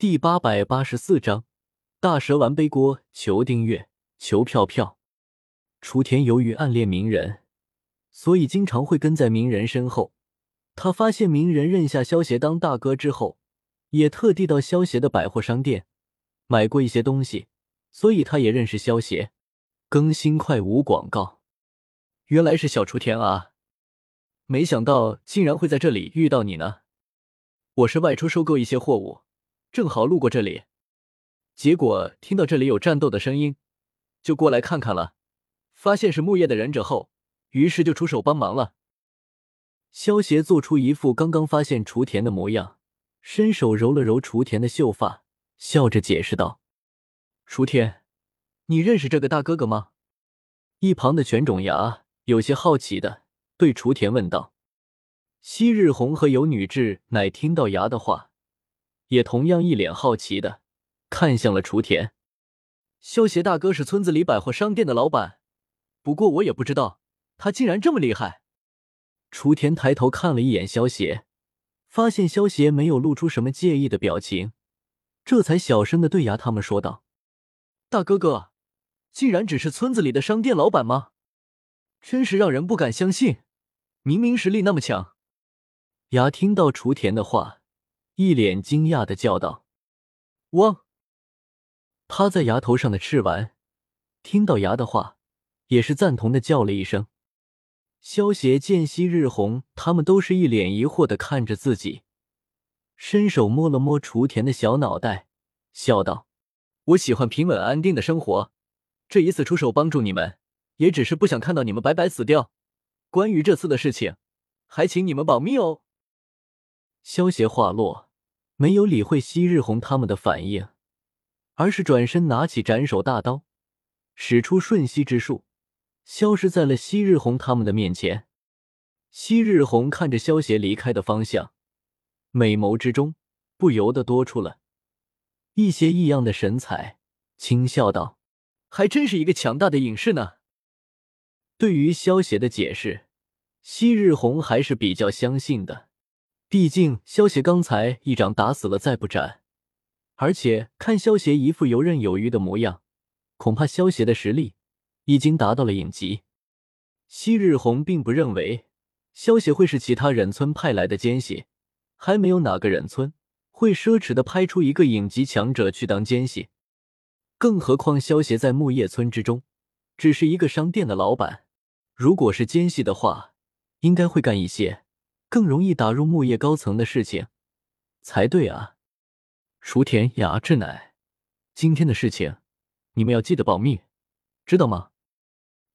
第八百八十四章大蛇丸背锅。求订阅，求票票。雏田由于暗恋鸣人，所以经常会跟在鸣人身后。他发现鸣人认下萧协当大哥之后，也特地到萧协的百货商店买过一些东西，所以他也认识萧协。更新快无广告，原来是小雏田啊！没想到竟然会在这里遇到你呢。我是外出收购一些货物。正好路过这里，结果听到这里有战斗的声音，就过来看看了。发现是木叶的忍者后，于是就出手帮忙了。萧协做出一副刚刚发现雏田的模样，伸手揉了揉雏田的秀发，笑着解释道：“雏田，你认识这个大哥哥吗？”一旁的犬种牙有些好奇的对雏田问道。昔日红和有女志乃听到牙的话。也同样一脸好奇的看向了雏田。萧协大哥是村子里百货商店的老板，不过我也不知道他竟然这么厉害。雏田抬头看了一眼萧协，发现萧协没有露出什么介意的表情，这才小声的对牙他们说道：“大哥哥，竟然只是村子里的商店老板吗？真是让人不敢相信，明明实力那么强。”牙听到雏田的话。一脸惊讶的叫道：“汪！”趴在牙头上的赤丸听到牙的话，也是赞同的叫了一声。萧协见昔日红他们都是一脸疑惑的看着自己，伸手摸了摸雏田的小脑袋，笑道：“我喜欢平稳安定的生活，这一次出手帮助你们，也只是不想看到你们白白死掉。关于这次的事情，还请你们保密哦。”萧协话落。没有理会昔日红他们的反应，而是转身拿起斩首大刀，使出瞬息之术，消失在了昔日红他们的面前。昔日红看着萧邪离开的方向，美眸之中不由得多出了一些异样的神采，轻笑道：“还真是一个强大的隐士呢。”对于萧协的解释，昔日红还是比较相信的。毕竟萧协刚才一掌打死了再不斩，而且看萧协一副游刃有余的模样，恐怕萧协的实力已经达到了影级。昔日红并不认为萧协会是其他忍村派来的奸细，还没有哪个忍村会奢侈的派出一个影级强者去当奸细，更何况萧协在木叶村之中只是一个商店的老板，如果是奸细的话，应该会干一些。更容易打入木叶高层的事情才对啊！雏田雅志乃，今天的事情你们要记得保密，知道吗？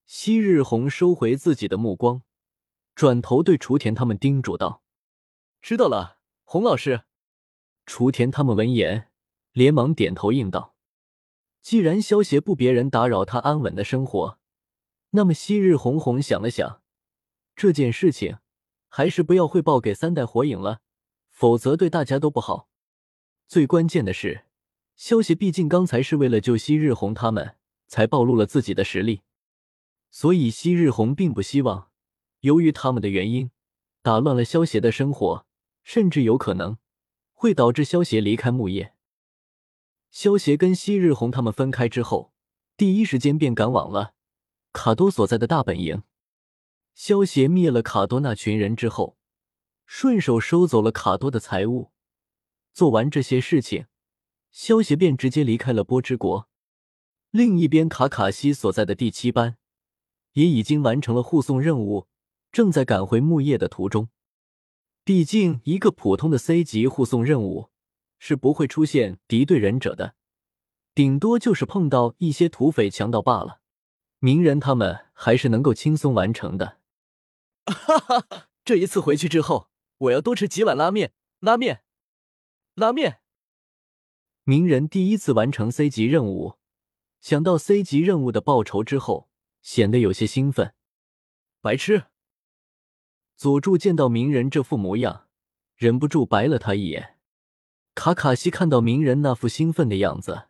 昔日红收回自己的目光，转头对雏田他们叮嘱道：“知道了，洪老师。”雏田他们闻言，连忙点头应道：“既然萧协不别人打扰他安稳的生活，那么昔日红红想了想，这件事情。”还是不要汇报给三代火影了，否则对大家都不好。最关键的是，萧协毕竟刚才是为了救昔日红他们才暴露了自己的实力，所以昔日红并不希望由于他们的原因打乱了萧协的生活，甚至有可能会导致萧协离开木叶。萧协跟昔日红他们分开之后，第一时间便赶往了卡多所在的大本营。萧协灭了卡多那群人之后，顺手收走了卡多的财物。做完这些事情，萧协便直接离开了波之国。另一边，卡卡西所在的第七班也已经完成了护送任务，正在赶回木叶的途中。毕竟，一个普通的 C 级护送任务是不会出现敌对忍者的，顶多就是碰到一些土匪强盗罢了。鸣人他们还是能够轻松完成的。哈哈哈，这一次回去之后，我要多吃几碗拉面，拉面，拉面。鸣人第一次完成 C 级任务，想到 C 级任务的报酬之后，显得有些兴奋。白痴！佐助见到鸣人这副模样，忍不住白了他一眼。卡卡西看到鸣人那副兴奋的样子，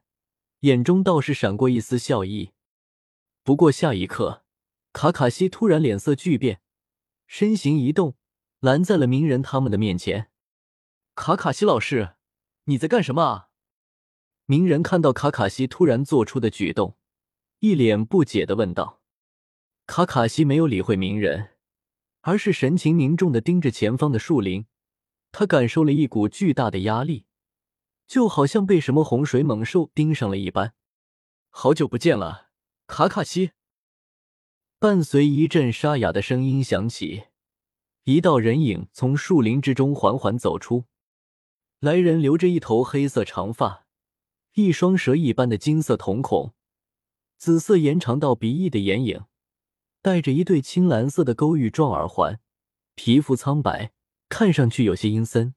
眼中倒是闪过一丝笑意。不过下一刻，卡卡西突然脸色巨变。身形一动，拦在了鸣人他们的面前。卡卡西老师，你在干什么啊？鸣人看到卡卡西突然做出的举动，一脸不解的问道：“卡卡西没有理会鸣人，而是神情凝重的盯着前方的树林。他感受了一股巨大的压力，就好像被什么洪水猛兽盯上了一般。好久不见了，卡卡西。”伴随一阵沙哑的声音响起，一道人影从树林之中缓缓走出。来人留着一头黑色长发，一双蛇一般的金色瞳孔，紫色延长到鼻翼的眼影，戴着一对青蓝色的勾玉状耳环，皮肤苍白，看上去有些阴森。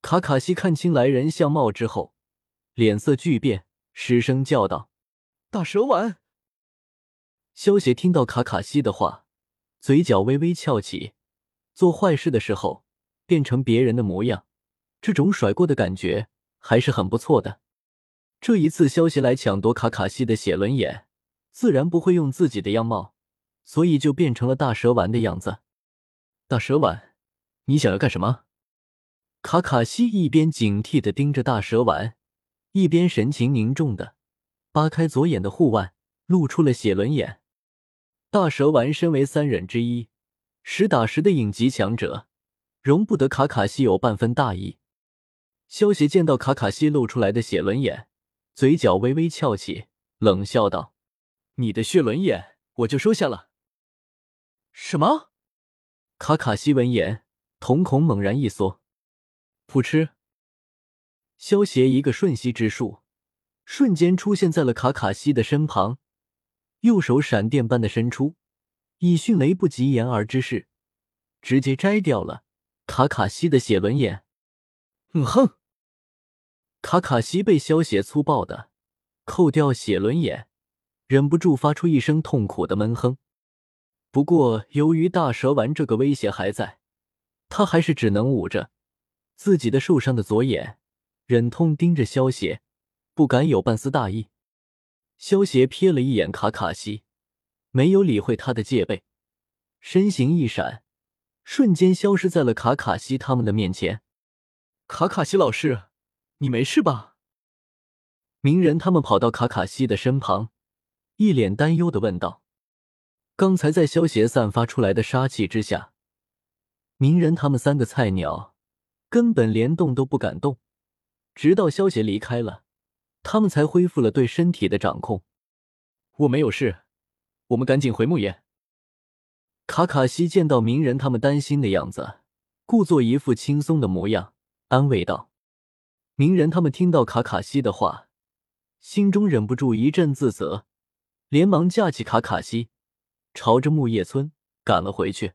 卡卡西看清来人相貌之后，脸色巨变，失声叫道：“大蛇丸！”萧邪听到卡卡西的话，嘴角微微翘起。做坏事的时候变成别人的模样，这种甩锅的感觉还是很不错的。这一次萧邪来抢夺卡卡西的写轮眼，自然不会用自己的样貌，所以就变成了大蛇丸的样子。大蛇丸，你想要干什么？卡卡西一边警惕的盯着大蛇丸，一边神情凝重的扒开左眼的护腕，露出了写轮眼。大蛇丸身为三忍之一，实打实的影级强者，容不得卡卡西有半分大意。萧邪见到卡卡西露出来的血轮眼，嘴角微微翘起，冷笑道：“你的血轮眼，我就收下了。”什么？卡卡西闻言，瞳孔猛然一缩，噗嗤！萧邪一个瞬息之术，瞬间出现在了卡卡西的身旁。右手闪电般的伸出，以迅雷不及掩耳之势，直接摘掉了卡卡西的血轮眼。嗯哼，卡卡西被萧血粗暴的扣掉血轮眼，忍不住发出一声痛苦的闷哼。不过，由于大蛇丸这个威胁还在，他还是只能捂着自己的受伤的左眼，忍痛盯着萧邪，不敢有半丝大意。萧邪瞥了一眼卡卡西，没有理会他的戒备，身形一闪，瞬间消失在了卡卡西他们的面前。卡卡西老师，你没事吧？鸣人他们跑到卡卡西的身旁，一脸担忧的问道。刚才在萧邪散发出来的杀气之下，鸣人他们三个菜鸟根本连动都不敢动，直到萧邪离开了。他们才恢复了对身体的掌控。我没有事，我们赶紧回木岩。卡卡西见到鸣人他们担心的样子，故作一副轻松的模样，安慰道：“鸣人他们听到卡卡西的话，心中忍不住一阵自责，连忙架起卡卡西，朝着木叶村赶了回去。”